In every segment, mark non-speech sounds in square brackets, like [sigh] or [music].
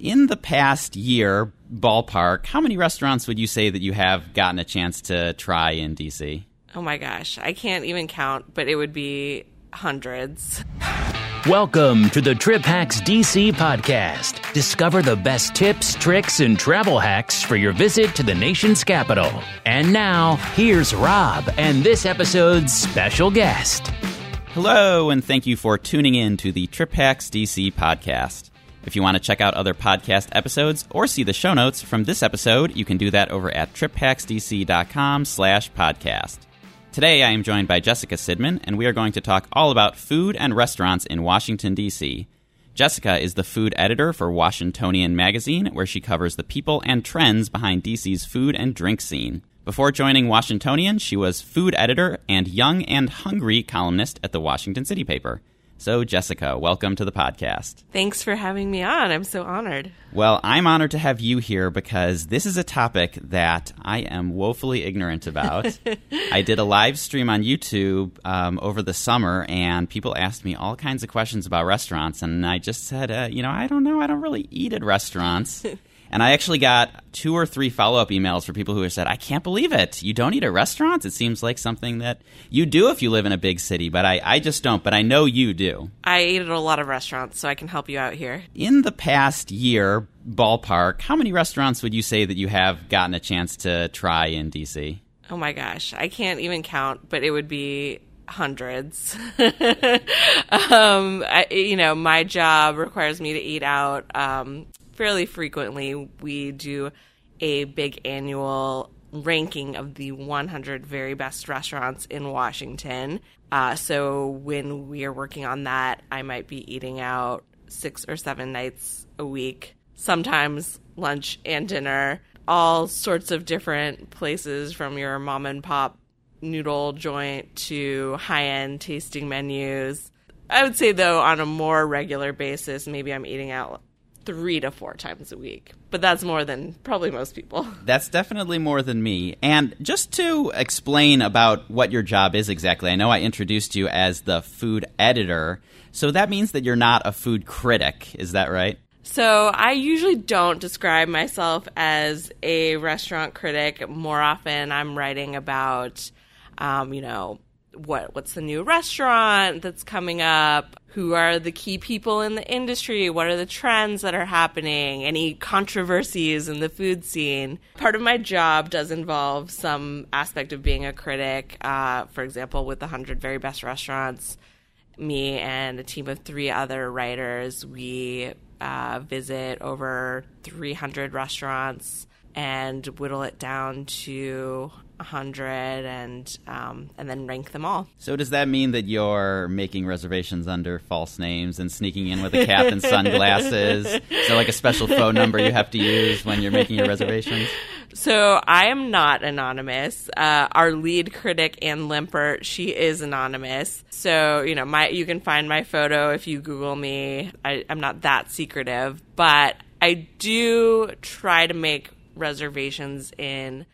In the past year, ballpark, how many restaurants would you say that you have gotten a chance to try in DC? Oh my gosh, I can't even count, but it would be hundreds. Welcome to the Trip Hacks DC podcast. Discover the best tips, tricks, and travel hacks for your visit to the nation's capital. And now, here's Rob and this episode's special guest. Hello, and thank you for tuning in to the Trip Hacks DC podcast. If you want to check out other podcast episodes or see the show notes from this episode, you can do that over at triphacksdc.com slash podcast. Today I am joined by Jessica Sidman, and we are going to talk all about food and restaurants in Washington, D.C. Jessica is the food editor for Washingtonian magazine, where she covers the people and trends behind DC's food and drink scene. Before joining Washingtonian, she was food editor and young and hungry columnist at the Washington City paper. So, Jessica, welcome to the podcast. Thanks for having me on. I'm so honored. Well, I'm honored to have you here because this is a topic that I am woefully ignorant about. [laughs] I did a live stream on YouTube um, over the summer, and people asked me all kinds of questions about restaurants, and I just said, uh, you know, I don't know. I don't really eat at restaurants. [laughs] And I actually got two or three follow up emails for people who have said, I can't believe it. You don't eat at restaurants? It seems like something that you do if you live in a big city, but I, I just don't. But I know you do. I eat at a lot of restaurants, so I can help you out here. In the past year, ballpark, how many restaurants would you say that you have gotten a chance to try in DC? Oh my gosh, I can't even count, but it would be hundreds. [laughs] um, I, you know, my job requires me to eat out um, fairly frequently. We do a big annual ranking of the 100 very best restaurants in Washington. Uh, so when we are working on that, I might be eating out six or seven nights a week, sometimes lunch and dinner, all sorts of different places from your mom and pop noodle joint to high end tasting menus. I would say, though, on a more regular basis, maybe I'm eating out three to four times a week. But that's more than probably most people. [laughs] That's definitely more than me. And just to explain about what your job is exactly, I know I introduced you as the food editor. So that means that you're not a food critic. Is that right? So I usually don't describe myself as a restaurant critic. More often, I'm writing about, um, you know, what what's the new restaurant that's coming up who are the key people in the industry what are the trends that are happening any controversies in the food scene. Part of my job does involve some aspect of being a critic uh, for example with the 100 very best restaurants. Me and a team of three other writers we uh, visit over 300 restaurants and whittle it down to 100 and um, and then rank them all. So does that mean that you're making reservations under false names and sneaking in with a cap and sunglasses? so like a special phone number you have to use when you're making your reservations? So I am not anonymous. Uh, our lead critic Ann Limpert, she is anonymous. So you know, my you can find my photo if you Google me. I, I'm not that secretive, but I do try to make reservations in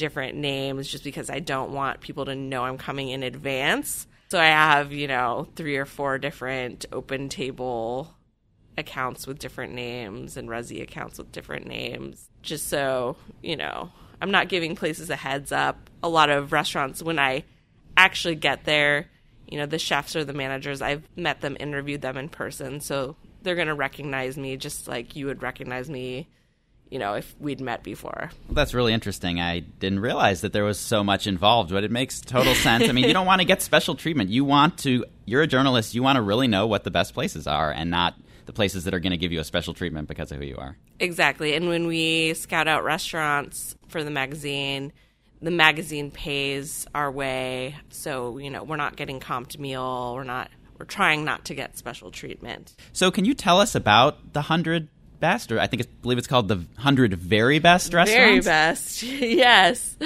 different names just because I don't want people to know I'm coming in advance. So I have, you know, three or four different open table accounts with different names and Resy accounts with different names, just so, you know, I'm not giving places a heads up. A lot of restaurants, when I actually get there, you know, the chefs or the managers, I've met them, interviewed them in person, so they're going to recognize me just like you would recognize me you know, if we'd met before. Well, that's really interesting. I didn't realize that there was so much involved, but it makes total sense. I mean, you don't want to get special treatment. You want to, you're a journalist, you want to really know what the best places are and not the places that are going to give you a special treatment because of who you are. Exactly. And when we scout out restaurants for the magazine, the magazine pays our way. So, you know, we're not getting comped meal. We're not, we're trying not to get special treatment. So, can you tell us about the 100 best, or I think I believe it's called the hundred very best restaurants. Very best, [laughs] yes.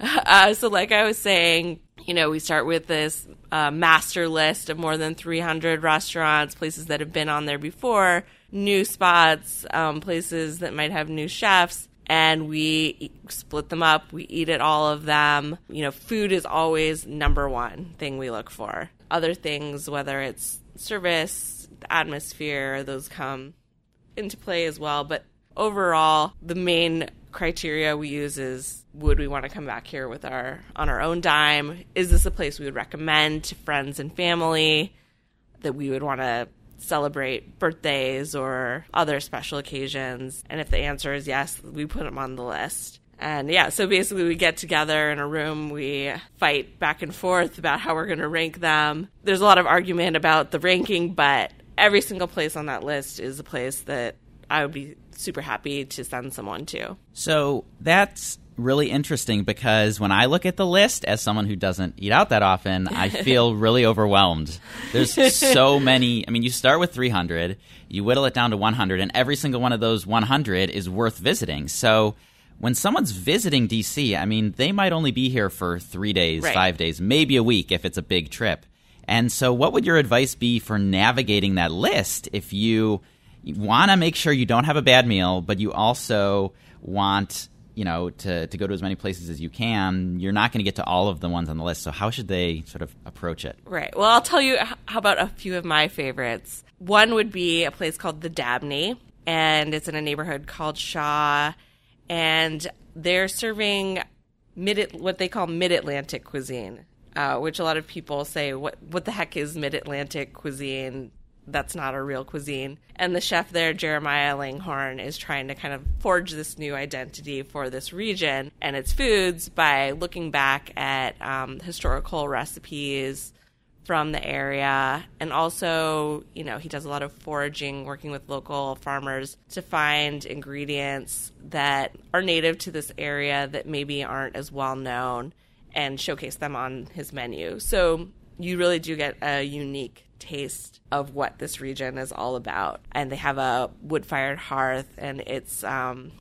Uh, so, like I was saying, you know, we start with this uh, master list of more than 300 restaurants, places that have been on there before, new spots, um, places that might have new chefs. And we split them up. We eat at all of them. You know, food is always number one thing we look for. Other things, whether it's service, atmosphere, those come into play as well. But overall, the main criteria we use is would we want to come back here with our on our own dime? Is this a place we would recommend to friends and family that we would want to celebrate birthdays or other special occasions? And if the answer is yes, we put them on the list. And yeah, so basically we get together in a room, we fight back and forth about how we're going to rank them. There's a lot of argument about the ranking, but every single place on that list is a place that I would be super happy to send someone to. So that's really interesting because when I look at the list as someone who doesn't eat out that often, I [laughs] feel really overwhelmed. There's so many. I mean, you start with 300, you whittle it down to 100, and every single one of those 100 is worth visiting. So when someone's visiting DC, I mean, they might only be here for three days, Right. five days, maybe a week if it's a big trip. And so, what would your advice be for navigating that list if you want to make sure you don't have a bad meal, but you also want you know to, to go to as many places as you can? You're not going to get to all of the ones on the list. So, how should they sort of approach it? Right. Well, I'll tell you how about a few of my favorites. One would be a place called the Dabney, and it's in a neighborhood called Shaw, and they're serving mid what they call mid Atlantic cuisine, uh, which a lot of people say, "What what the heck is mid Atlantic cuisine?" That's not a real cuisine. And the chef there, Jeremiah Langhorn, is trying to kind of forge this new identity for this region and its foods by looking back at um, historical recipes from the area and also you know he does a lot of foraging working with local farmers to find ingredients that are native to this area that maybe aren't as well known and showcase them on his menu so you really do get a unique taste of what this region is all about and they have a wood fired hearth and it's um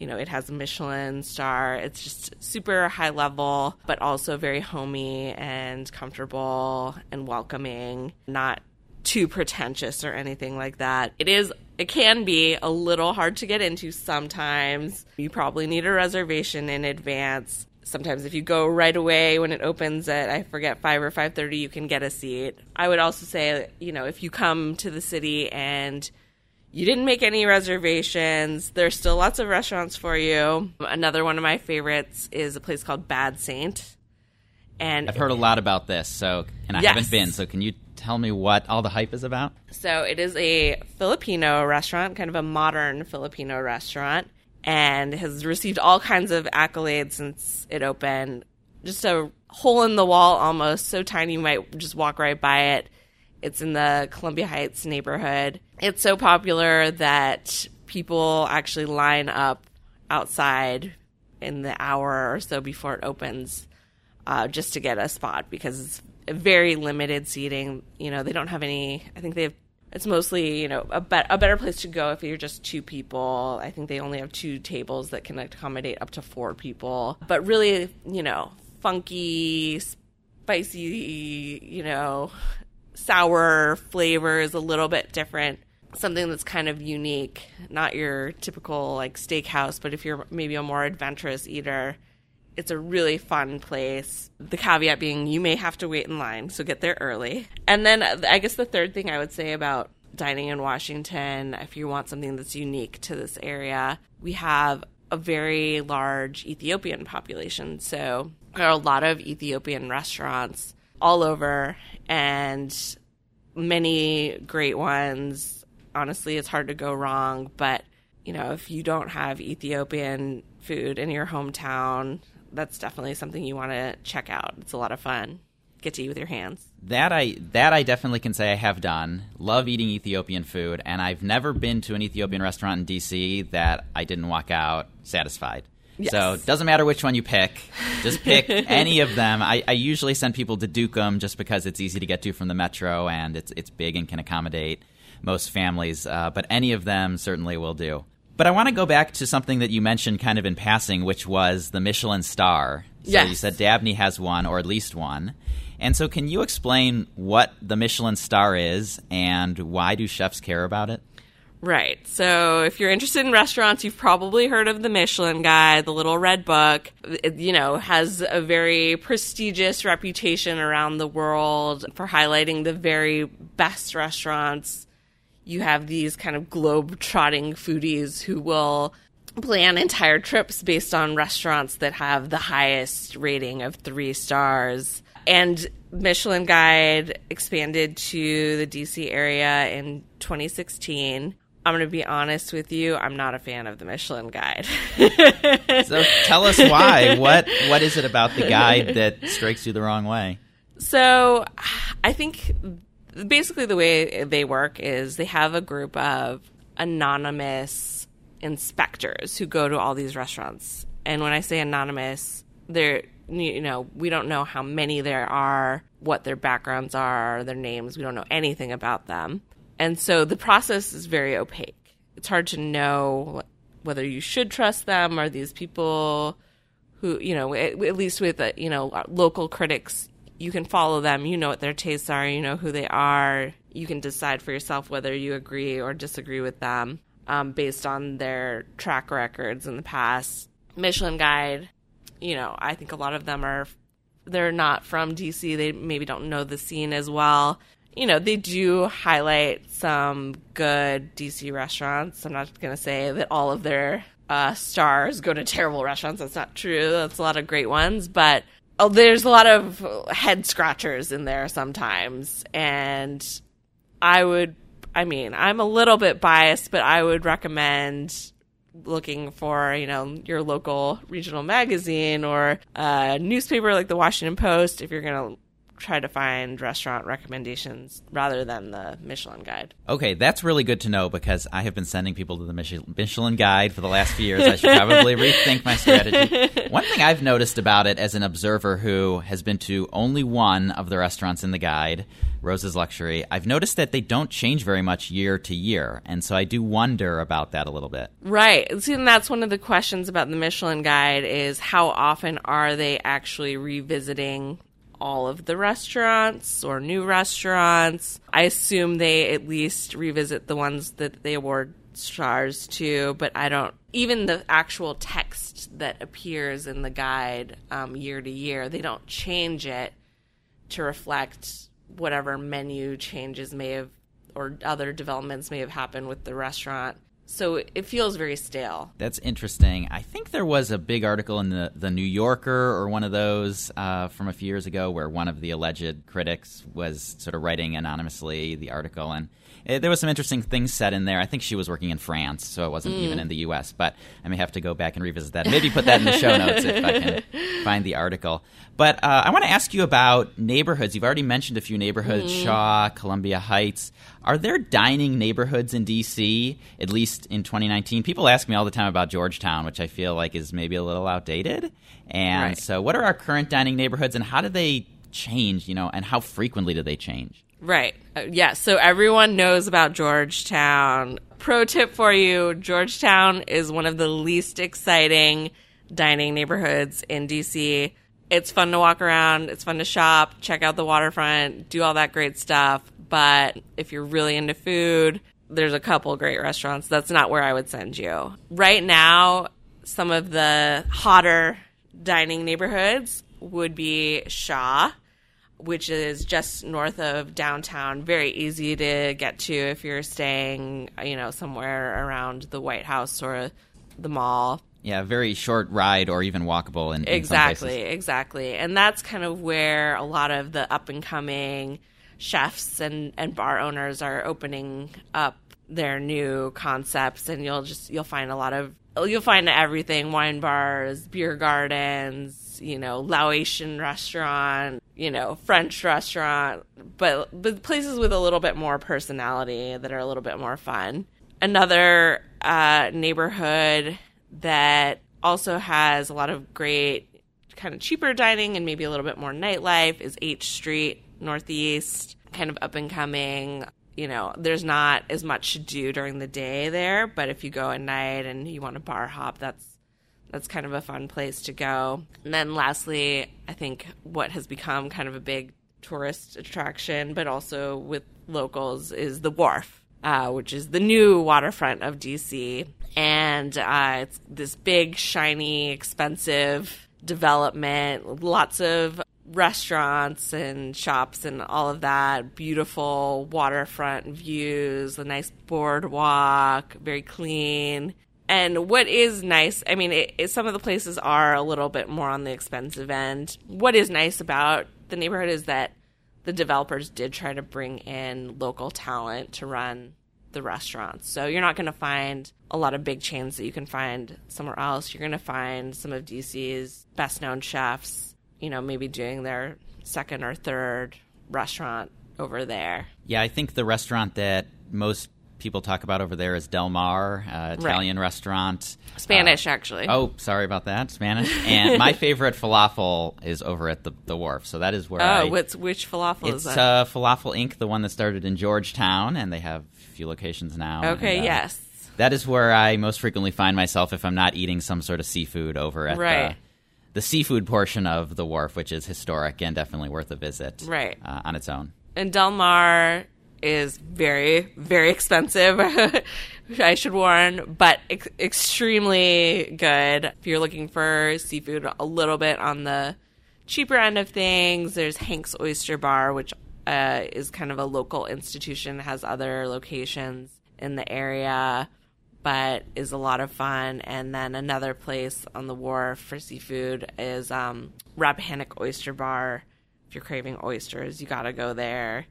you know, it has a Michelin star. It's just super high level, but also very homey and comfortable and welcoming, not too pretentious or anything like that. It is it can be a little hard to get into sometimes. You probably need a reservation in advance. Sometimes if you go right away when it opens at I forget 5 or 5:30 you can get a seat. I would also say, you know, if you come to the city and you didn't make any reservations. There's still lots of restaurants for you. Another one of my favorites is a place called Bad Saint. And I've heard a lot about this, so and I Yes. haven't been. So, can you tell me what all the hype is about? so it is a Filipino restaurant, kind of a modern Filipino restaurant, and has received all kinds of accolades since it opened. Just a hole in the wall almost, so tiny you might just walk right by it. It's in the Columbia Heights neighborhood. It's so popular that people actually line up outside in the hour or so before it opens uh, just to get a spot because it's very limited seating. You know, they don't have any. I think they have. It's mostly you know a, bet a better place to go if you're just two people. I think they only have two tables that can accommodate up to four people. But really, you know, funky, spicy, you know, sour flavor is a little bit different. Something that's kind of unique, not your typical like steakhouse, but if you're maybe a more adventurous eater, it's a really fun place. The caveat being you may have to wait in line, so get there early. And then uh, I guess the third thing I would say about dining in Washington, if you want something that's unique to this area, we have a very large Ethiopian population. So there are a lot of Ethiopian restaurants all over and many great ones. Honestly, it's hard to go wrong, but you know, if you don't have Ethiopian food in your hometown, that's definitely something you want to check out. It's a lot of fun. Get to eat with your hands. That I that I definitely can say I have done. Love eating Ethiopian food, and I've never been to an Ethiopian restaurant in DC that I didn't walk out satisfied. Yes. So it doesn't matter which one you pick, just pick [laughs] any of them. I, I usually send people to Dukem just because it's easy to get to from the metro and it's it's big and can accommodate most families. Uh, but any of them certainly will do. But I want to go back to something that you mentioned kind of in passing, which was the Michelin star. So Yes. you said Dabney has one, or at least one. And so, can you explain what the Michelin star is and why do chefs care about it? Right. So if you're interested in restaurants, you've probably heard of the Michelin Guide, the little red book. It, you know, has a very prestigious reputation around the world for highlighting the very best restaurants you have these kind of globe trotting foodies who will plan entire trips based on restaurants that have the highest rating of three stars. And Michelin Guide expanded to the DC area in 2016. I'm going to be honest with you. I'm not a fan of the Michelin Guide. [laughs] so tell us why. What what is it about the guide that strikes you the wrong way? So I think basically the way they work is they have a group of anonymous inspectors who go to all these restaurants. And when I say anonymous, they're you know, we don't know how many there are, what their backgrounds are, their names. We don't know anything about them. And so the process is very opaque. It's hard to know whether you should trust them or these people who, you know, at, least with, uh, you know, local critics, you can follow them. You know what their tastes are. You know who they are. You can decide for yourself whether you agree or disagree with them um, based on their track records in the past. Michelin Guide, you know, I think a lot of them are they're not from DC. They maybe don't know the scene as well. You know, they do highlight some good DC restaurants. I'm not going to say that all of their uh, stars go to terrible restaurants. That's not true. That's a lot of great ones, but oh, there's a lot of head scratchers in there sometimes. And I would, I mean, I'm a little bit biased, but I would recommend looking for, you know, your local regional magazine or a newspaper like the Washington Post if you're going to try to find restaurant recommendations rather than the Michelin guide. Okay, that's really good to know because I have been sending people to the Michelin guide for the last few years. I should probably rethink my strategy. [laughs] One thing I've noticed about it as an observer who has been to only one of the restaurants in the guide Rose's Luxury, I've noticed that they don't change very much year to year. And so I do wonder about that a little bit. Right. See, and that's one of the questions about the Michelin Guide is how often are they actually revisiting all of the restaurants or new restaurants? I assume they at least revisit the ones that they award stars to, but I don't. Even the actual text that appears in the guide um, year to year, they don't change it to reflect whatever menu changes may have or other developments may have happened with the restaurant. So it feels very stale. That's interesting. I think there was a big article in the, the New Yorker or one of those uh, from a few years ago where one of the alleged critics was sort of writing anonymously the article. And it, eh, there was some interesting things said in there. I think she was working in France, so it wasn't mm. even in the U.S. But I may have to go back and revisit that. Maybe put that in the show notes if I can [laughs] find the article. But uh, I want to ask you about neighborhoods. You've already mentioned a few neighborhoods: mm. Shaw, Columbia Heights. Are there dining neighborhoods in D.C. at least in 2019? People ask me all the time about Georgetown, which I feel like is maybe a little outdated. And right. so, what are our current dining neighborhoods, and how do they change? You know, and how frequently do they change? Right. Uh, yeah. So everyone knows about Georgetown. Pro tip for you Georgetown is one of the least exciting dining neighborhoods in DC. It's fun to walk around, it's fun to shop, check out the waterfront, do all that great stuff. But if you're really into food, there's a couple great restaurants. That's not where I would send you. Right now, some of the hotter dining neighborhoods would be Shaw which is just north of downtown. Very easy to get to if you're staying, you know, somewhere around the White House or the mall. Yeah, very short ride or even walkable in, in exactly, exactly. And that's kind of where a lot of the up and coming chefs and, and bar owners are opening up their new concepts and you'll just you'll find a lot of you'll find everything wine bars, beer gardens, you know, Laotian restaurant, you know, French restaurant, but but places with a little bit more personality that are a little bit more fun. Another uh, neighborhood that also has a lot of great kind of cheaper dining and maybe a little bit more nightlife is H Street Northeast, kind of up and coming. You know, there's not as much to do during the day there, but if you go at night and you want to bar hop, that's that's kind of a fun place to go. And then lastly, I think what has become kind of a big tourist attraction, but also with locals, is the Wharf, uh, which is the new waterfront of DC. And uh, it's this big, shiny, expensive development, lots of restaurants and shops and all of that. Beautiful waterfront views, a nice boardwalk, very clean. And what is nice, I mean, it, it, some of the places are a little bit more on the expensive end. What is nice about the neighborhood is that the developers did try to bring in local talent to run the restaurants. So you're not going to find a lot of big chains that you can find somewhere else. You're going to find some of DC's best known chefs, you know, maybe doing their second or third restaurant over there. Yeah, I think the restaurant that most people talk about over there is Del Mar, uh, Italian right. restaurant. Spanish, uh, actually. Oh, sorry about that. Spanish. [laughs] And my favorite falafel is over at the, the wharf. So that is where oh, I. What's, which falafel it's, is that? Uh, falafel Inc., the one that started in Georgetown, and they have few locations now. Okay, and, uh, yes. That is where I most frequently find myself if I'm not eating some sort of seafood over at right. the, the seafood portion of the wharf, which is historic and definitely worth a visit right. Uh, on its own. And Del Mar is very, very expensive. [laughs] I should warn, but ex- extremely good. If you're looking for seafood a little bit on the cheaper end of things, there's Hank's Oyster Bar, which uh, is kind of a local institution, has other locations in the area, but is a lot of fun. And then another place on the wharf for seafood is um, Rappahannock Oyster Bar. If you're craving oysters, you got to go there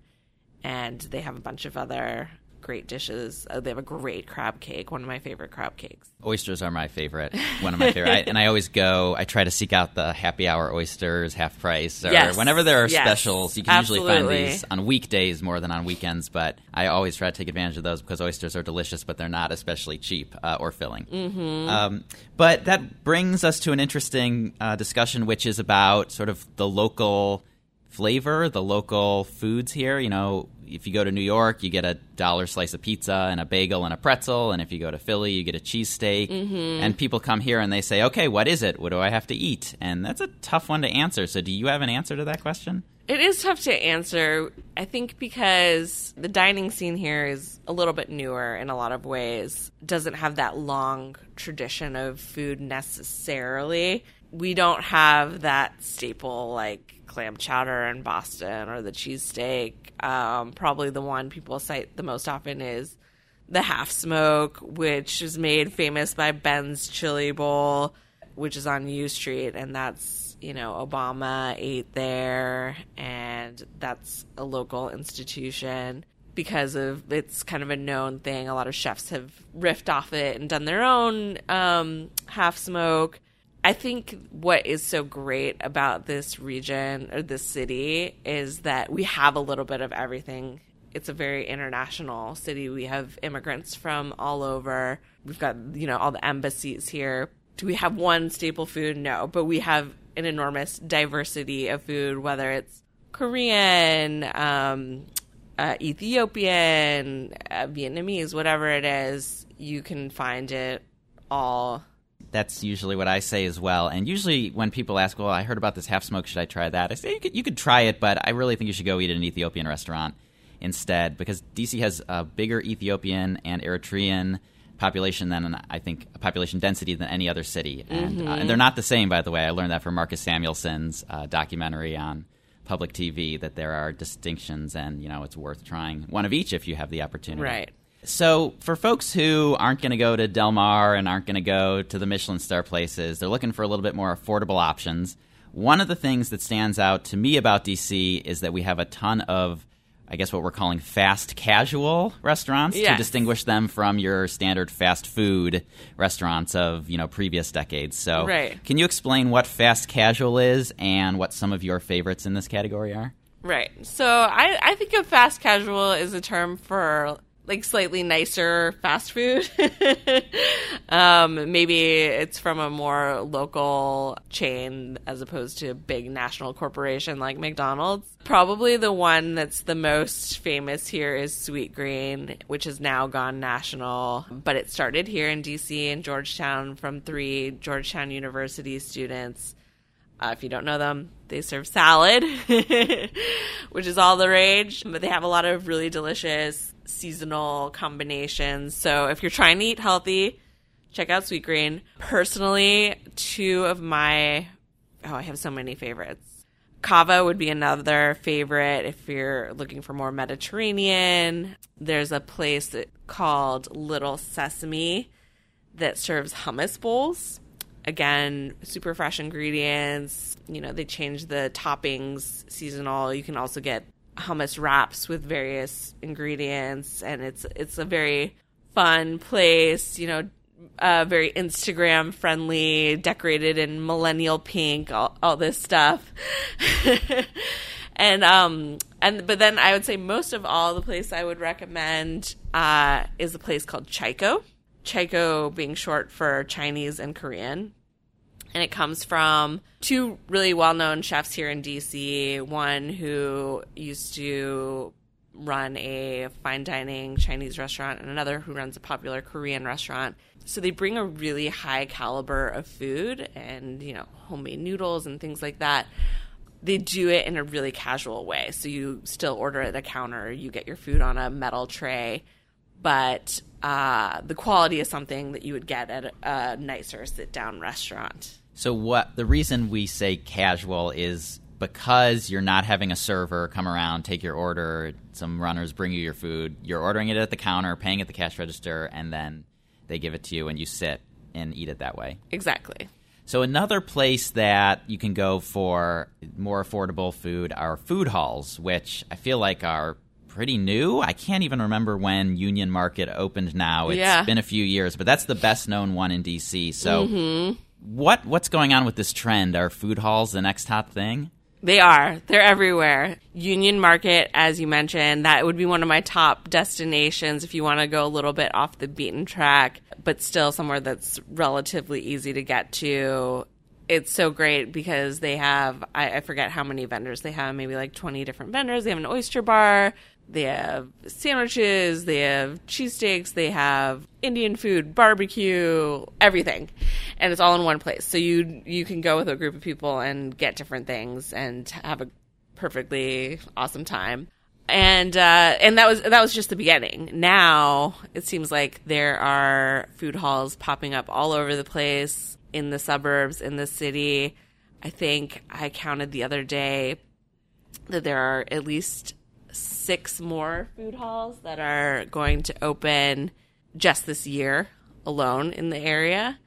and they have a bunch of other great dishes. Uh, they have a great crab cake, one of my favorite crab cakes. Oysters are my favorite, one of my favorite. I, and I always go. I try to seek out the happy hour oysters, half price, or yes. whenever there are yes. specials. You can Absolutely. usually find these on weekdays more than on weekends, but I always try to take advantage of those because oysters are delicious, but they're not especially cheap uh, or filling. Mm-hmm. Um, but that brings us to an interesting uh, discussion, which is about sort of the local flavor, the local foods here. You know, if you go to New York, you get a dollar slice of pizza and a bagel and a pretzel, and if you go to Philly, you get a cheesesteak. Mm-hmm. And people come here and they say, "Okay, what is it? What do I have to eat?" And that's a tough one to answer. So, do you have an answer to that question? It is tough to answer. I think because the dining scene here is a little bit newer in a lot of ways. Doesn't have that long tradition of food necessarily. We don't have that staple like clam chowder in Boston or the cheesesteak. Um, probably the one people cite the most often is the half smoke, which is made famous by Ben's Chili Bowl, which is on U Street, and that's you know Obama ate there, and that's a local institution because of it's kind of a known thing. A lot of chefs have riffed off it and done their own um, half smoke. I think what is so great about this region or this city is that we have a little bit of everything. It's a very international city. We have immigrants from all over. We've got, you know, all the embassies here. Do we have one staple food? No, but we have an enormous diversity of food, whether it's Korean, um, uh, Ethiopian, uh, Vietnamese, whatever it is, you can find it all that's usually what I say as well. And usually, when people ask, "Well, I heard about this half smoke, should I try that?" I say you could, you could try it, but I really think you should go eat at an Ethiopian restaurant instead because DC has a bigger Ethiopian and Eritrean population than I think a population density than any other city, and, mm-hmm. uh, and they're not the same. By the way, I learned that from Marcus Samuelsson's uh, documentary on public TV that there are distinctions, and you know it's worth trying one of each if you have the opportunity. Right. So, for folks who aren't going to go to Del Mar and aren't going to go to the Michelin star places, they're looking for a little bit more affordable options. One of the things that stands out to me about DC is that we have a ton of, I guess, what we're calling fast casual restaurants yes. to distinguish them from your standard fast food restaurants of you know previous decades. So, right. can you explain what fast casual is and what some of your favorites in this category are? Right. So, I, I think of fast casual as a term for like slightly nicer fast food. [laughs] um, maybe it's from a more local chain as opposed to a big national corporation like McDonald's. Probably the one that's the most famous here is Sweetgreen, which has now gone national, but it started here in DC in Georgetown from three Georgetown University students. Uh, if you don't know them, they serve salad, [laughs] which is all the rage, but they have a lot of really delicious seasonal combinations. So if you're trying to eat healthy, check out Sweet Green. Personally, two of my oh, I have so many favorites. Cava would be another favorite if you're looking for more Mediterranean. There's a place called Little Sesame that serves hummus bowls. Again, super fresh ingredients. You know, they change the toppings seasonal. You can also get hummus wraps with various ingredients and it's it's a very fun place, you know, uh, very Instagram friendly, decorated in millennial pink, all, all this stuff. [laughs] and um and but then I would say most of all the place I would recommend uh, is a place called ChiKo. ChiKo being short for Chinese and Korean. And it comes from two really well known chefs here in DC. One who used to run a fine dining Chinese restaurant, and another who runs a popular Korean restaurant. So they bring a really high caliber of food and, you know, homemade noodles and things like that. They do it in a really casual way. So you still order at the counter, you get your food on a metal tray, but uh, the quality is something that you would get at a, a nicer sit down restaurant. So what the reason we say casual is because you're not having a server come around, take your order, some runners bring you your food, you're ordering it at the counter, paying at the cash register, and then they give it to you and you sit and eat it that way. Exactly. So another place that you can go for more affordable food are food halls, which I feel like are pretty new. I can't even remember when Union Market opened now. It's Yeah. been a few years, but that's the best known one in DC. So mm-hmm. what what's going on with this trend? Are food halls the next hot thing? They are. They're everywhere. Union Market, as you mentioned, that would be one of my top destinations if you want to go a little bit off the beaten track, but still somewhere that's relatively easy to get to. It's so great because they have, I, I forget how many vendors they have, maybe like 20 different vendors. They have an oyster bar, they have sandwiches, they have cheesesteaks, they have Indian food, barbecue, everything. And it's all in one place. So you you can go with a group of people and get different things and have a perfectly awesome time. And uh, and that was that was just the beginning. Now it seems like there are food halls popping up all over the place in the suburbs, in the city. I think I counted the other day that there are at least six more food halls that are going to open just this year alone in the area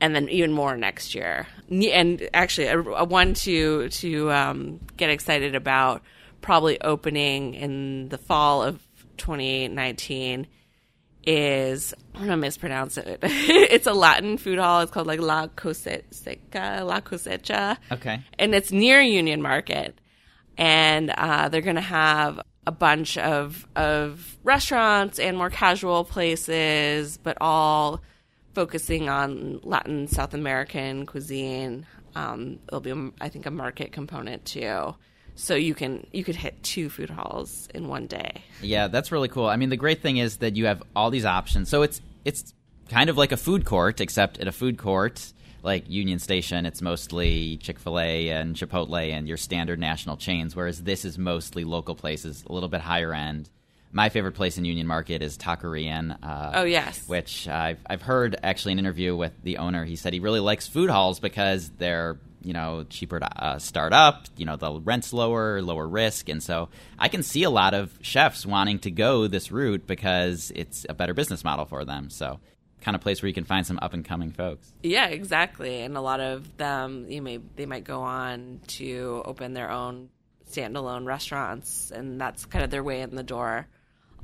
and then even more next year and actually a, a one to to um, get excited about probably opening in the fall of 2019 is I'm gonna mispronounce it. [laughs] it's a Latin food hall. It's called like La Cosecha, La Cosecha Okay. and it's near Union Market, and uh, they're going to have a bunch of of restaurants and more casual places, but all focusing on Latin South American cuisine. Um, there'll be, I think, a market component too, so you can you could hit two food halls in one day. Yeah, that's really cool. I mean, the great thing is that you have all these options. So it's it's kind of like a food court, except at a food court like Union Station, it's mostly Chick Fil A and Chipotle and your standard national chains. Whereas this is mostly local places, a little bit higher end. My favorite place in Union Market is TaKorean. Uh, Oh, yes. which I've I've heard actually an interview with the owner. He said he really likes food halls because they're you know cheaper to uh, start up. You know the rent's lower, lower risk, and so I can see a lot of chefs wanting to go this route because it's a better business model for them. So kind of place where you can find some up and coming folks. Yeah, exactly. And a lot of them, you may they might go on to open their own standalone restaurants, and that's kind of their way in the door.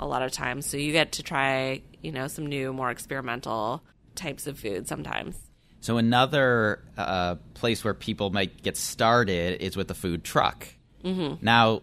A lot of times, so you get to try, you know, some new, more experimental types of food sometimes. So another uh, place where people might get started is with a food truck. Mm-hmm. Now,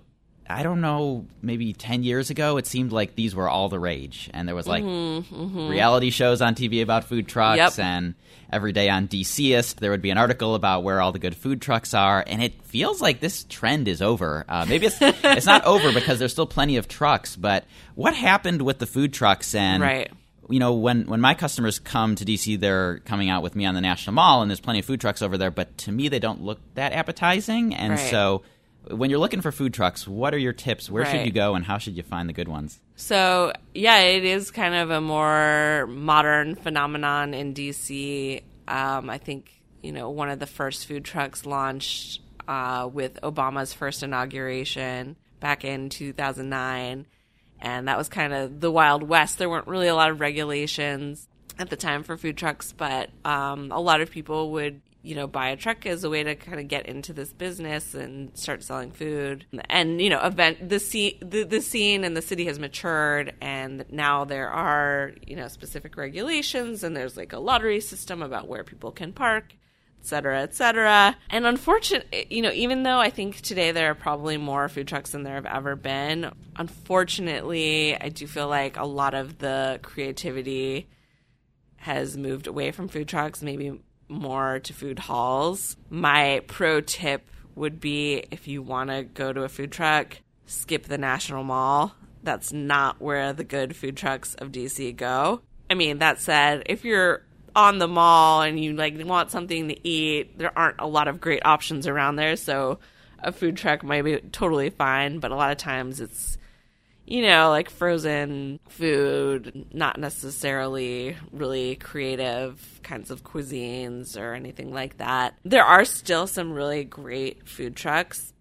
I don't know, maybe 10 years ago, it seemed like these were all the rage. And there was like reality shows on TV about food trucks. Yep. And every day on DCist, there would be an article about where all the good food trucks are. And it feels like this trend is over. Uh, maybe it's, [laughs] it's not over because there's still plenty of trucks. But what happened with the food trucks? And Right. you know, when when my customers come to DC, they're coming out with me on the National Mall, and there's plenty of food trucks over there. But to me, they don't look that appetizing. And Right. so, when you're looking for food trucks, what are your tips? Where should you go, and how should you find the good ones? So yeah, it is kind of a more modern phenomenon in DC. Um, I think you know one of the first food trucks launched uh, with Obama's first inauguration back in 2009. And that was kind of the Wild West. There weren't really a lot of regulations at the time for food trucks, but um, a lot of people would, you know, buy a truck as a way to kind of get into this business and start selling food. And you know, event the scene, the, the scene and the city has matured, and now there are you know specific regulations, and there's like a lottery system about where people can park et cetera, et cetera. And unfortunately, you know, even though I think today there are probably more food trucks than there have ever been, unfortunately, I do feel like a lot of the creativity has moved away from food trucks, maybe more to food halls. My pro tip would be if you want to go to a food truck, skip the National Mall. That's not where the good food trucks of DC go. I mean, that said, if you're on the mall and you like want something to eat, there aren't a lot of great options around there, so a food truck might be totally fine, but a lot of times it's you know, like frozen food, not necessarily really creative kinds of cuisines or anything like that. There are still some really great food trucks,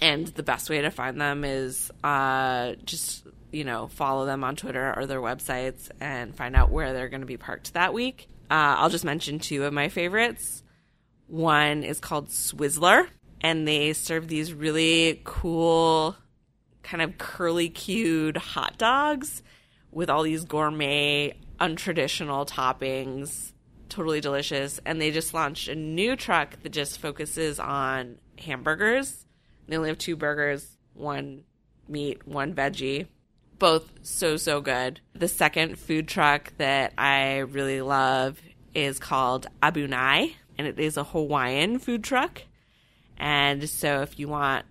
and the best way to find them is uh, just you know, follow them on Twitter or their websites and find out where they're going to be parked that week. Uh, I'll just mention two of my favorites. One is called Swizzler, and they serve these really cool, kind of curly cued hot dogs with all these gourmet, untraditional toppings. Totally delicious. And they just launched a new truck that just focuses on hamburgers. They only have two burgers, one meat, one veggie both so so good. The second food truck that I really love is called Abunai, and it is a Hawaiian food truck. And so if you want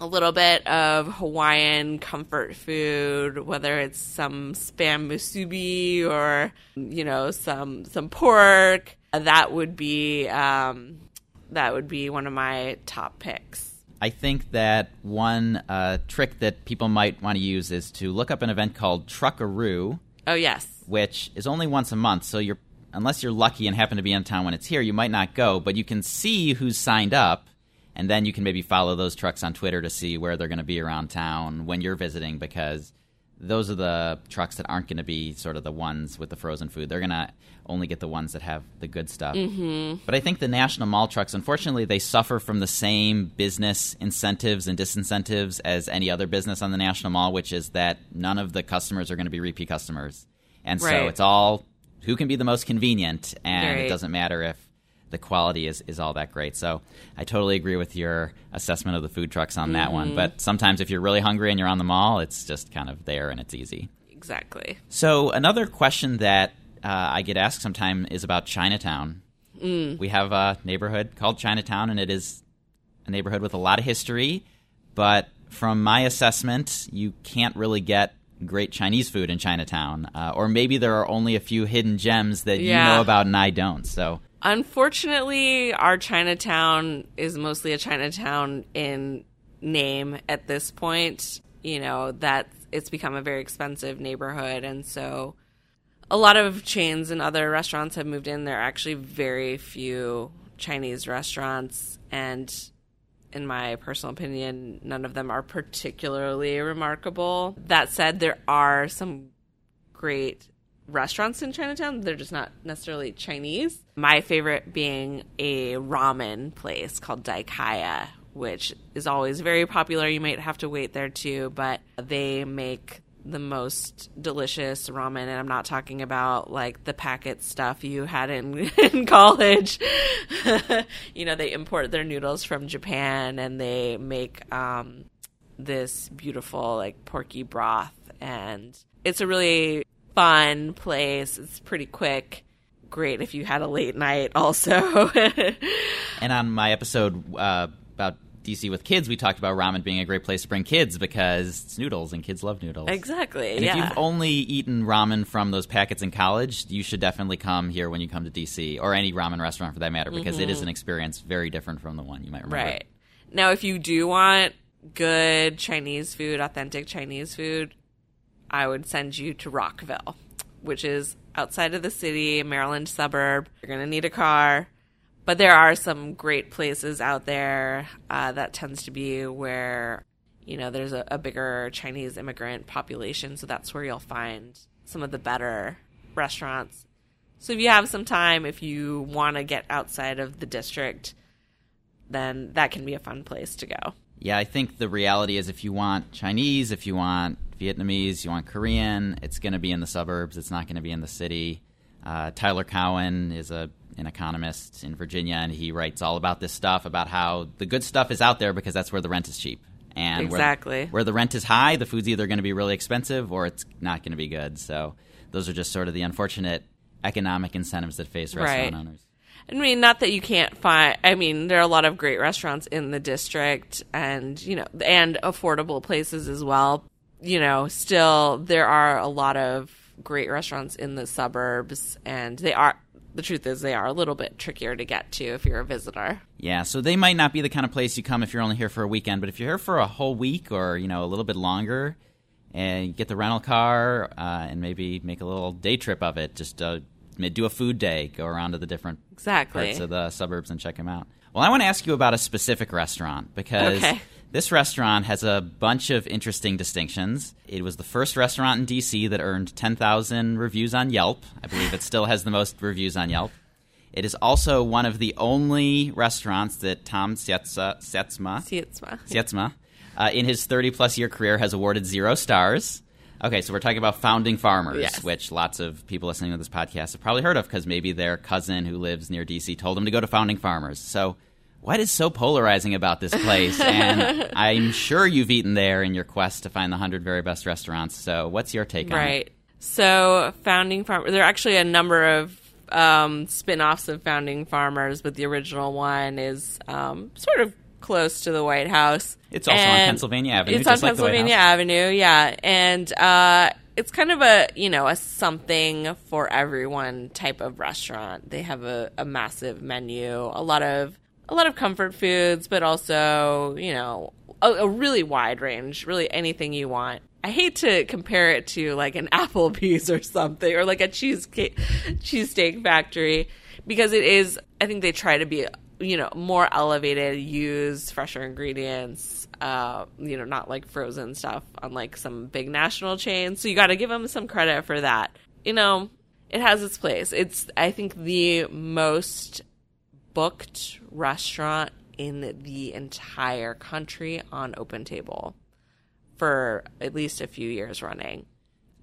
a little bit of Hawaiian comfort food, whether it's some spam musubi or you know some some pork, that would be um, that would be one of my top picks. I think that one uh, trick that people might want to use is to look up an event called Truckeroo. Oh yes, which is only once a month. So you're unless you're lucky and happen to be in town when it's here, you might not go, but you can see who's signed up, and then you can maybe follow those trucks on Twitter to see where they're going to be around town when you're visiting because those are the trucks that aren't going to be sort of the ones with the frozen food. They're going to only get the ones that have the good stuff. Mm-hmm. But I think the national mall trucks, unfortunately, they suffer from the same business incentives and disincentives as any other business on the national mall, which is that none of the customers are going to be repeat customers. And so it's all who can be the most convenient, and Right. it doesn't matter if the quality is, is all that great. So I totally agree with your assessment of the food trucks on that Mm-hmm. one. But sometimes if you're really hungry and you're on the mall, it's just kind of there and it's easy. exactly. So another question that uh, I get asked sometimes is about Chinatown. Mm. We have a neighborhood called Chinatown, and it is a neighborhood with a lot of history. But from my assessment, you can't really get great Chinese food in Chinatown, uh, or maybe there are only a few hidden gems that you know about and I don't. So Unfortunately, our Chinatown is mostly a Chinatown in name at this point. You know, that it's become a very expensive neighborhood. And so a lot of chains and other restaurants have moved in. There are actually very few Chinese restaurants. And in my personal opinion, none of them are particularly remarkable. That said, there are some great restaurants in Chinatown. They're just not necessarily Chinese. My favorite being a ramen place called Daikaya, which is always very popular. You might have to wait there too, but they make the most delicious ramen and I'm not talking about like the packet stuff you had in [laughs] in college. [laughs] you know, they import their noodles from Japan and they make um this beautiful like porky broth and it's a really fun place. It's pretty quick. Great if you had a late night also. [laughs] And on my episode uh, about DC with kids, we talked about ramen being a great place to bring kids because it's noodles and kids love noodles. exactly. And yeah. if you've only eaten ramen from those packets in college, you should definitely come here when you come to DC or any ramen restaurant for that matter because it is an experience very different from the one you might remember. Mm-hmm. Right. Now, if you do want good Chinese food, authentic Chinese food, I would send you to Rockville, which is outside of the city, Maryland suburb. You're going to need a car, But there are some great places out there uh, that tends to be where you know there's a, a bigger Chinese immigrant population, so that's where you'll find some of the better restaurants. So if you have some time, if you want to get outside of the district, then that can be a fun place to go. Yeah, I think the reality is if you want Chinese, if you want Vietnamese, you want Korean, it's going to be in the suburbs. It's not going to be in the city. Uh, Tyler Cowen is a an economist in Virginia, and he writes all about this stuff about how the good stuff is out there because that's where the rent is cheap. And exactly where, where the rent is high, the food's either going to be really expensive or it's not going to be good. So those are just sort of the unfortunate economic incentives that face restaurant Right. owners. I mean, not that you can't find. I mean, there are a lot of great restaurants in the district, and you know, and affordable places as well. You know, still there are a lot of great restaurants in the suburbs, and they are. The truth is, they are a little bit trickier to get to if you're a visitor. Yeah, so they might not be the kind of place you come if you're only here for a weekend, but if you're here for a whole week or you know a little bit longer, and get the rental car uh, and maybe make a little day trip of it, just uh, do a food day, go around to the different Exactly. parts of the suburbs and check them out. Well, I want to ask you about a specific restaurant because Okay. This restaurant has a bunch of interesting distinctions. It was the first restaurant in DC that earned 10,000 reviews on Yelp. I believe it still has the most reviews on Yelp. It is also one of the only restaurants that Tom Sietza, Sietzma, Sietsma. Sietzma, uh, in his 30 plus year career, has awarded zero stars. Okay, so we're talking about founding farmers, Yes. which lots of people listening to this podcast have probably heard of because maybe their cousin who lives near DC told them to go to founding farmers. So, what is so polarizing about this place? and [laughs] I'm sure you've eaten there in your quest to find the 100 very best restaurants. So, what's your take on it? Right. So, Founding Farm, there are actually a number of um, spin offs of Founding Farmers, but the original one is um, sort of close to the White House. It's also on Pennsylvania Avenue, It's on like Pennsylvania. Avenue, yeah. And uh, it's kind of a, you know, a something for everyone type of restaurant. They have a, a massive menu, a lot of a lot of comfort foods, but also, you know, a, a really wide range, really anything you want. I hate to compare it to like an [laughs] Applebee's or something, or like a cheesecake cheesesteak factory, because it is. I think they try to be, you know, more elevated, use fresher ingredients, uh, you know, not like frozen stuff, unlike some big national chains. So you got to give them some credit for that. You know, it has its place. It's I think the most booked restaurant in the entire country on Open Table for at least a few years running.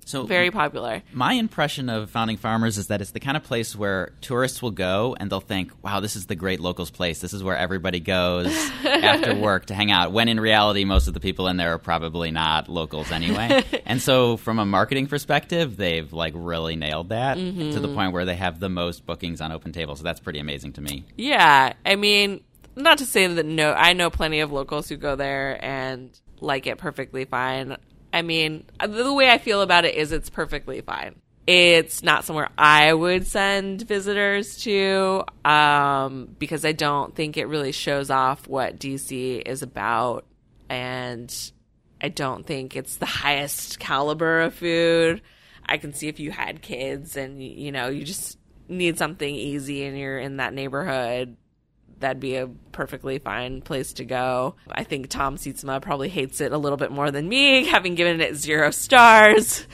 So, Very popular. My impression of Founding Farmers is that it's the kind of place where tourists will go and they'll think, wow, this is the great locals place. This is where everybody goes [laughs] after work to hang out. When in reality, most of the people in there are probably not locals anyway. [laughs] and so, from a marketing perspective, they've like really nailed that mm-hmm. to the point where they have the most bookings on Open Table. So, that's pretty amazing to me. Yeah, I mean, not to say that no, I know plenty of locals who go there and like it perfectly fine. I mean, the way I feel about it is it's perfectly fine. It's not somewhere I would send visitors to um, because I don't think it really shows off what DC is about. And I don't think it's the highest caliber of food. I can see if you had kids and, you know, you just need something easy and you're in that neighborhood that'd be a perfectly fine place to go. I think Tom Sietsma probably hates it a little bit more than me, [laughs] having given it zero stars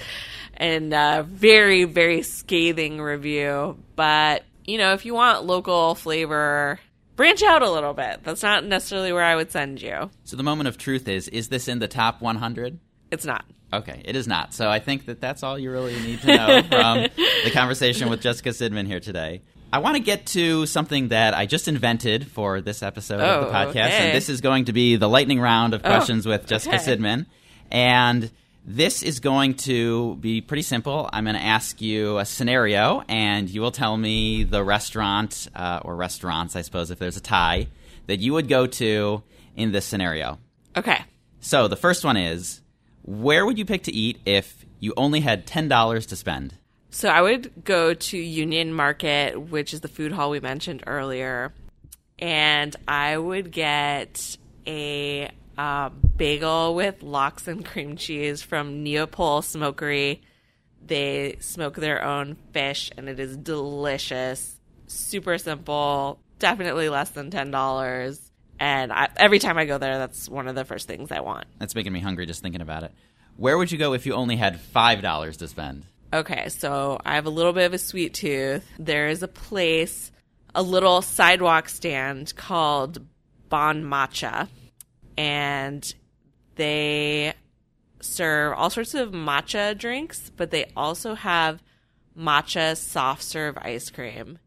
and a very, very scathing review. But, you know, if you want local flavor, branch out a little bit. That's not necessarily where I would send you. So, the moment of truth is is this in the top 100? It's not. Okay, it is not. So I think that that's all you really need to know from [laughs] the conversation with Jessica Sidman here today. I want to get to something that I just invented for this episode of the Oh, podcast, okay. Oh, and this is going to be the lightning round of questions with Jessica okay. Sidman. And this is going to be pretty simple. I'm going to ask you a scenario, and you will tell me the restaurant uh, or restaurants, I suppose, if there's a tie, that you would go to in this scenario. Okay. So the first one is where would you pick to eat if you only had $10 to spend? So I would go to Union Market, which is the food hall we mentioned earlier, and I would get a uh, bagel with lox and cream cheese from Neopol Smokery. They smoke their own fish, and it is delicious. Super simple, definitely less than ten dollars. And I, every time I go there, that's one of the first things I want. That's making me hungry just thinking about it. Where would you go if you only had five dollars to spend? Okay, so I have a little bit of a sweet tooth. There is a place, a little sidewalk stand called Bon Matcha, and they serve all sorts of matcha drinks, but they also have matcha soft serve ice cream.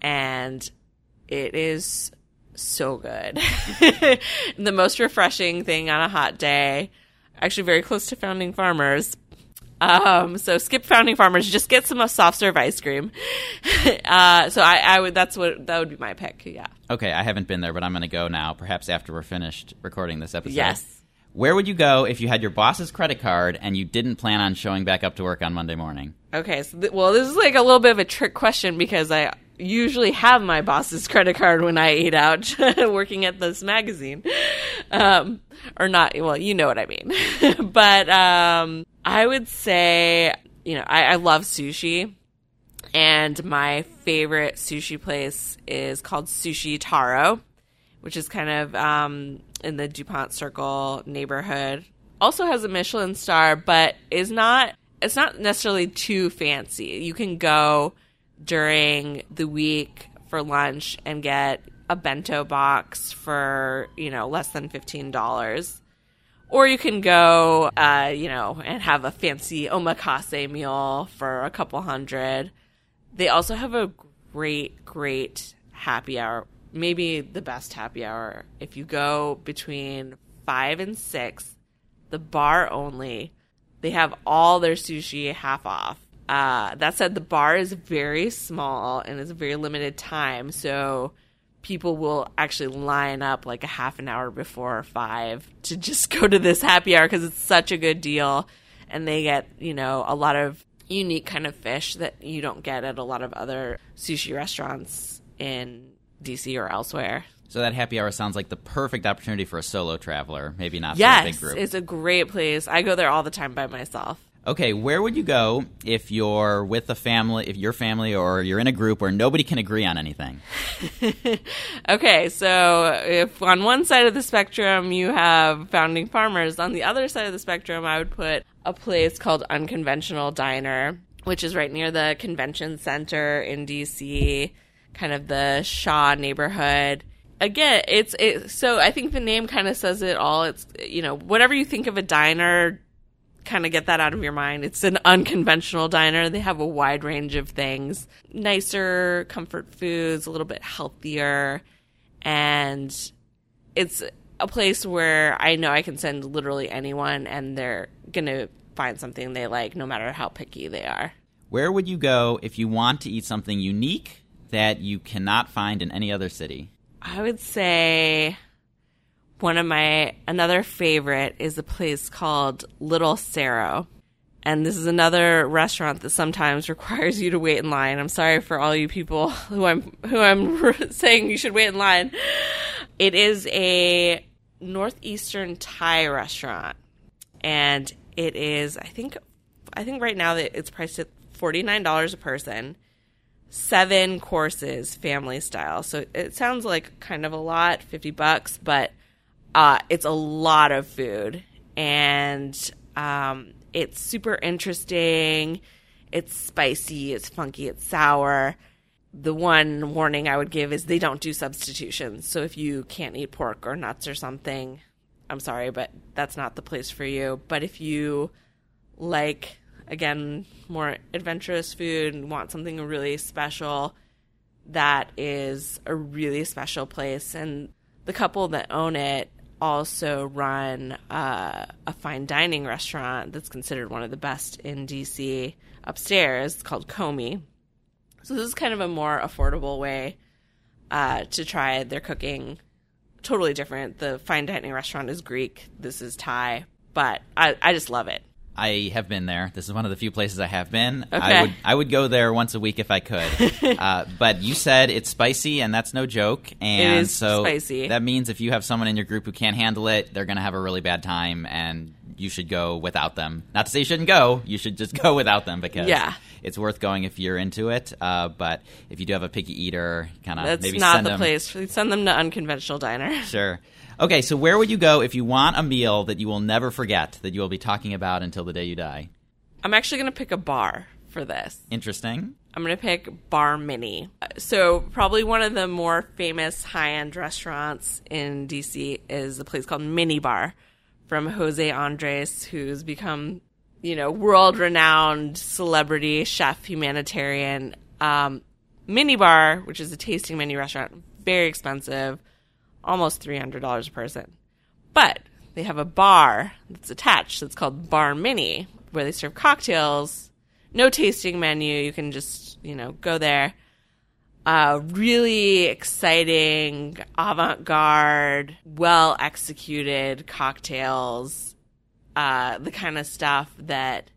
And it is so good. [laughs] the most refreshing thing on a hot day. Actually, very close to Founding Farmers. Um, so skip Founding Farmers, just get some soft serve ice cream. [laughs] uh, so I, I would, that's what, that would be my pick. Yeah. Okay, I haven't been there, but I'm going to go now, perhaps after we're finished recording this episode. Yes. Where would you go if you had your boss's credit card and you didn't plan on showing back up to work on Monday morning? Okay, so th- well, this is like a little bit of a trick question because I usually have my boss's credit card when I eat out [laughs] working at this magazine. Um, or not, well, you know what I mean. [laughs] but um, I would say, you know, I, I love sushi. And my favorite sushi place is called Sushi Taro, which is kind of um, in the Dupont Circle neighborhood. Also has a Michelin star, but is not it's not necessarily too fancy. You can go during the week for lunch and get a bento box for, you know, less than $15. Or you can go, uh, you know, and have a fancy omakase meal for a couple hundred. They also have a great, great happy hour. Maybe the best happy hour. If you go between five and six, the bar only, they have all their sushi half off. Uh, that said, the bar is very small and it's a very limited time, so people will actually line up like a half an hour before five to just go to this happy hour because it's such a good deal, and they get you know a lot of unique kind of fish that you don't get at a lot of other sushi restaurants in DC or elsewhere. So that happy hour sounds like the perfect opportunity for a solo traveler, maybe not yes, for a big group. it's a great place. I go there all the time by myself. Okay, where would you go if you're with a family, if your family or you're in a group where nobody can agree on anything? [laughs] okay, so if on one side of the spectrum you have founding farmers, on the other side of the spectrum I would put a place called Unconventional Diner, which is right near the convention center in DC, kind of the Shaw neighborhood. Again, it's it, so I think the name kind of says it all. It's you know whatever you think of a diner, kind of get that out of your mind. It's an unconventional diner. They have a wide range of things, nicer comfort foods, a little bit healthier, and it's a place where I know I can send literally anyone and they're going to find something they like no matter how picky they are. Where would you go if you want to eat something unique that you cannot find in any other city? I would say one of my another favorite is a place called Little Serow. And this is another restaurant that sometimes [laughs] requires you to wait in line. I'm sorry for all you people who I'm who I'm [laughs] saying you should wait in line. It is a northeastern Thai restaurant, and it is I think I think right now that it's priced at forty nine dollars a person, seven courses, family style. So it sounds like kind of a lot, fifty bucks, but uh, it's a lot of food, and um, it's super interesting. It's spicy, it's funky, it's sour. The one warning I would give is they don't do substitutions. So if you can't eat pork or nuts or something, I'm sorry, but that's not the place for you. But if you like, again, more adventurous food and want something really special, that is a really special place. And the couple that own it also run uh, a fine dining restaurant that's considered one of the best in DC upstairs It's called Komi. So this is kind of a more affordable way uh, to try their cooking. Totally different. The fine dining restaurant is Greek. This is Thai, but I, I just love it. I have been there. This is one of the few places I have been. Okay. I would I would go there once a week if I could. [laughs] uh, but you said it's spicy, and that's no joke. And is so spicy. that means if you have someone in your group who can't handle it, they're going to have a really bad time, and you should go without them. Not to say you shouldn't go, you should just [laughs] go without them because Yeah. it's worth going if you're into it. Uh, but if you do have a picky eater, kind of That's maybe not send the them. place. Send them to unconventional diner. Sure. Okay, so where would you go if you want a meal that you will never forget, that you will be talking about until the day you die? I'm actually going to pick a bar for this. Interesting. I'm going to pick Bar Mini. So, probably one of the more famous high end restaurants in DC is a place called Mini Bar from Jose Andres, who's become, you know, world renowned celebrity chef, humanitarian. Um, Mini Bar, which is a tasting menu restaurant, very expensive, almost $300 a person. But they have a bar that's attached that's called Bar Mini, where they serve cocktails. No tasting menu. You can just, you know, go there. Uh, really exciting, avant garde, well executed cocktails. Uh, the kind of stuff that,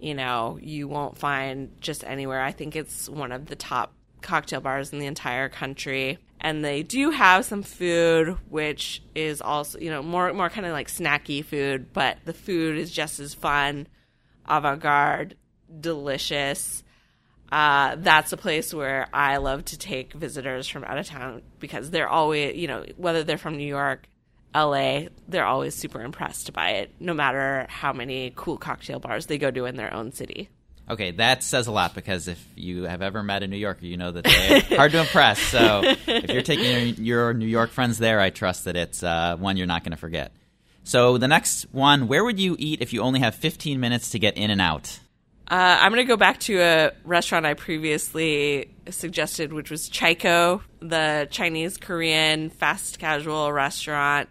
you know, you won't find just anywhere. I think it's one of the top cocktail bars in the entire country. And they do have some food, which is also, you know, more more kind of like snacky food, but the food is just as fun, avant garde, delicious. Uh, that's a place where I love to take visitors from out of town because they're always, you know, whether they're from New York, LA, they're always super impressed by it, no matter how many cool cocktail bars they go to in their own city. Okay, that says a lot because if you have ever met a New Yorker, you know that they're [laughs] hard to impress. So if you're taking your, your New York friends there, I trust that it's uh, one you're not going to forget. So the next one, where would you eat if you only have 15 minutes to get in and out? Uh, I'm going to go back to a restaurant I previously suggested, which was ChiKo, the Chinese Korean fast casual restaurant.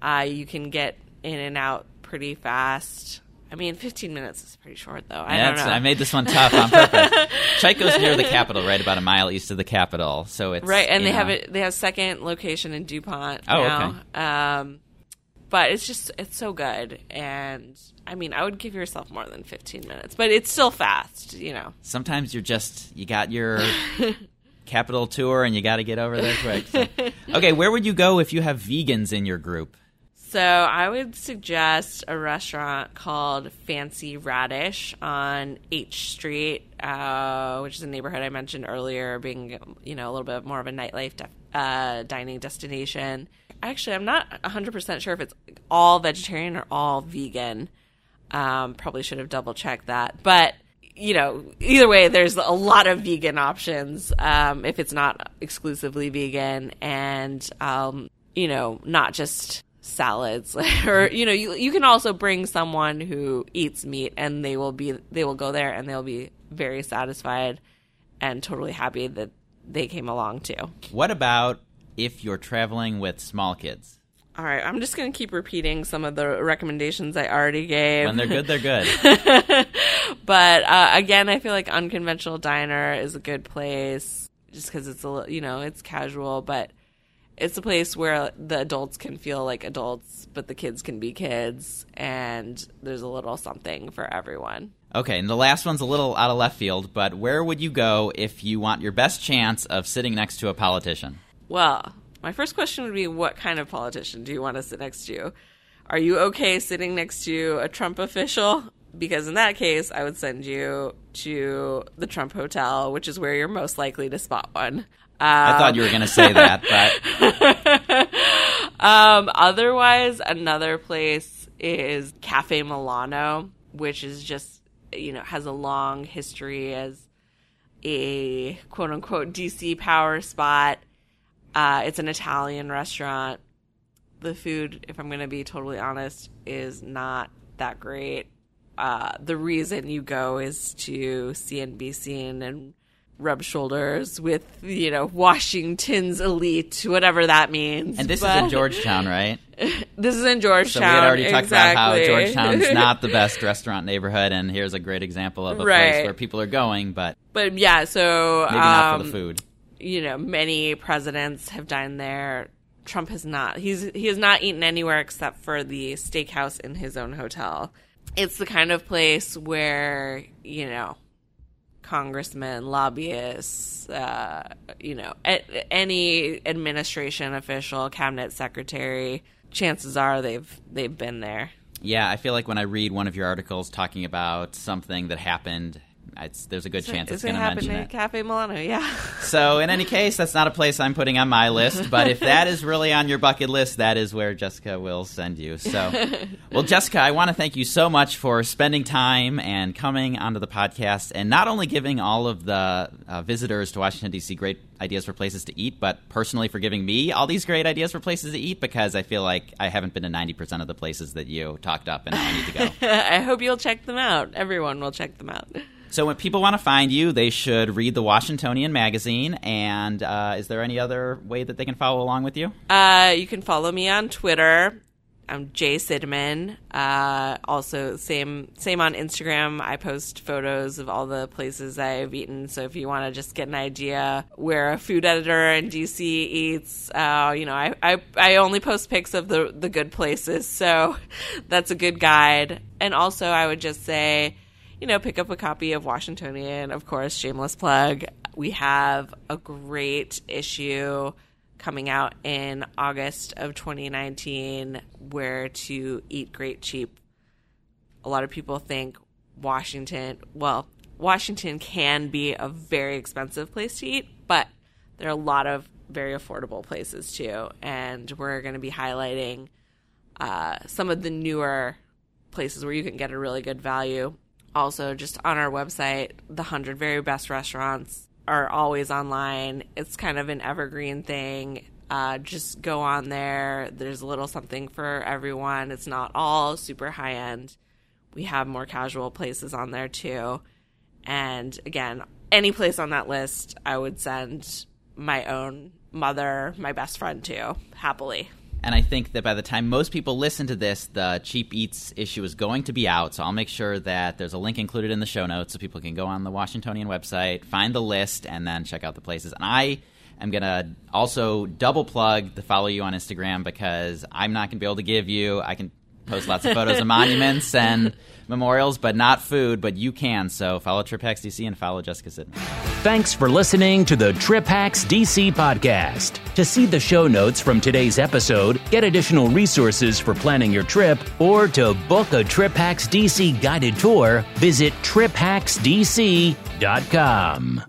Uh, you can get in and out pretty fast. I mean, 15 minutes is pretty short, though. I don't That's- know. I made this one tough on purpose. [laughs] ChiKo's near the capital, right about a mile east of the capital. So it's right, and they have know. it. They have second location in Dupont Oh, now. Um, but it's just it's so good, and I mean, I would give yourself more than 15 minutes, but it's still fast, you know. sometimes you're just you got your [laughs] capital tour and you got to get over there quick. So- Okay, where would you go if you have vegans in your group? So I would suggest a restaurant called Fancy Radish on H Street, uh, which is a neighborhood I mentioned earlier, being you know a little bit more of a nightlife de- uh, dining destination. Actually, I'm not 100 percent sure if it's all vegetarian or all vegan. Um, probably should have double checked that, but you know, either way, there's a lot of vegan options um, if it's not exclusively vegan, and um, you know, not just salads [laughs] or you know, you you can also bring someone who eats meat, and they will be they will go there and they'll be very satisfied and totally happy that they came along too. What about if you're traveling with small kids? All right, I'm just going to keep repeating some of the recommendations I already gave. When they're good, they're good. [laughs] but uh, again, I feel like unconventional diner is a good place just because it's a you know it's casual, but it's a place where the adults can feel like adults, but the kids can be kids, and there's a little something for everyone. Okay, and the last one's a little out of left field, but where would you go if you want your best chance of sitting next to a politician? Well, my first question would be what kind of politician do you want to sit next to? Are you okay sitting next to a Trump official? Because in that case, I would send you to the Trump Hotel, which is where you're most likely to spot one. I thought you were going to say that, but [laughs] Um, otherwise, another place is Cafe Milano, which is just, you know, has a long history as a quote unquote DC power spot. Uh, it's an Italian restaurant. The food, if I'm going to be totally honest, is not that great. Uh, the reason you go is to see and be seen and rub shoulders with, you know, Washington's elite, whatever that means. and this is in Georgetown, right? [laughs] This is in Georgetown. So we had already talked about how exactly. Georgetown's [laughs] not the best restaurant neighborhood, and here's a great example of a place where people are going, but but yeah, so maybe not for um, the food. you know, many presidents have dined there. Trump has not. He's he has not eaten anywhere except for the steakhouse in his own hotel. It's the kind of place where you know, congressmen, lobbyists, uh, you know, a- any administration official, cabinet secretary. Chances are they've they've been there. Yeah, I feel like when I read one of your articles talking about something that happened it's, there's a good chance it's going to mention it. Cafe Milano, yeah. [laughs] so, in any case, that's not a place I'm putting on my list. But if that is really on your bucket list, that is where Jessica will send you. So, [laughs] well, Jessica, I want to thank you so much for spending time and coming onto the podcast, and not only giving all of the uh, visitors to Washington D.C. great ideas for places to eat, but personally for giving me all these great ideas for places to eat because I feel like I haven't been to 90% of the places that you talked up, and now I need to go. [laughs] I hope you'll check them out. Everyone will check them out. So when people want to find you, they should read the Washingtonian magazine. And uh, is there any other way that they can follow along with you? Uh, you can follow me on Twitter. I'm Jay Sidman. Uh, also, same same on Instagram. I post photos of all the places I've eaten. So if you want to just get an idea where a food editor in DC eats, uh, you know, I, I I only post pics of the the good places. So [laughs] that's a good guide. And also, I would just say you know, pick up a copy of Washingtonian, of course, shameless plug. We have a great issue coming out in August of 2019 where to eat great cheap. A lot of people think Washington, well, Washington can be a very expensive place to eat, but there are a lot of very affordable places too. And we're going to be highlighting uh, some of the newer places where you can get a really good value also just on our website, the 100 very best restaurants are always online. It's kind of an evergreen thing. Uh, just go on there. There's a little something for everyone. It's not all super high end. We have more casual places on there too. And again, any place on that list, I would send my own mother, my best friend to happily. And I think that by the time most people listen to this, the cheap eats issue is going to be out. So I'll make sure that there's a link included in the show notes so people can go on the Washingtonian website, find the list, and then check out the places. And I am going to also double plug to follow you on Instagram because I'm not going to be able to give you, I can post lots of photos of monuments and [laughs] memorials, but not food. But you can. So follow Trip Hacks DC and follow Jessica Sidman. Thanks for listening to the Trip Hacks DC podcast. To see the show notes from today's episode, get additional resources for planning your trip, or to book a Trip Hacks DC guided tour, visit triphacksdc.com.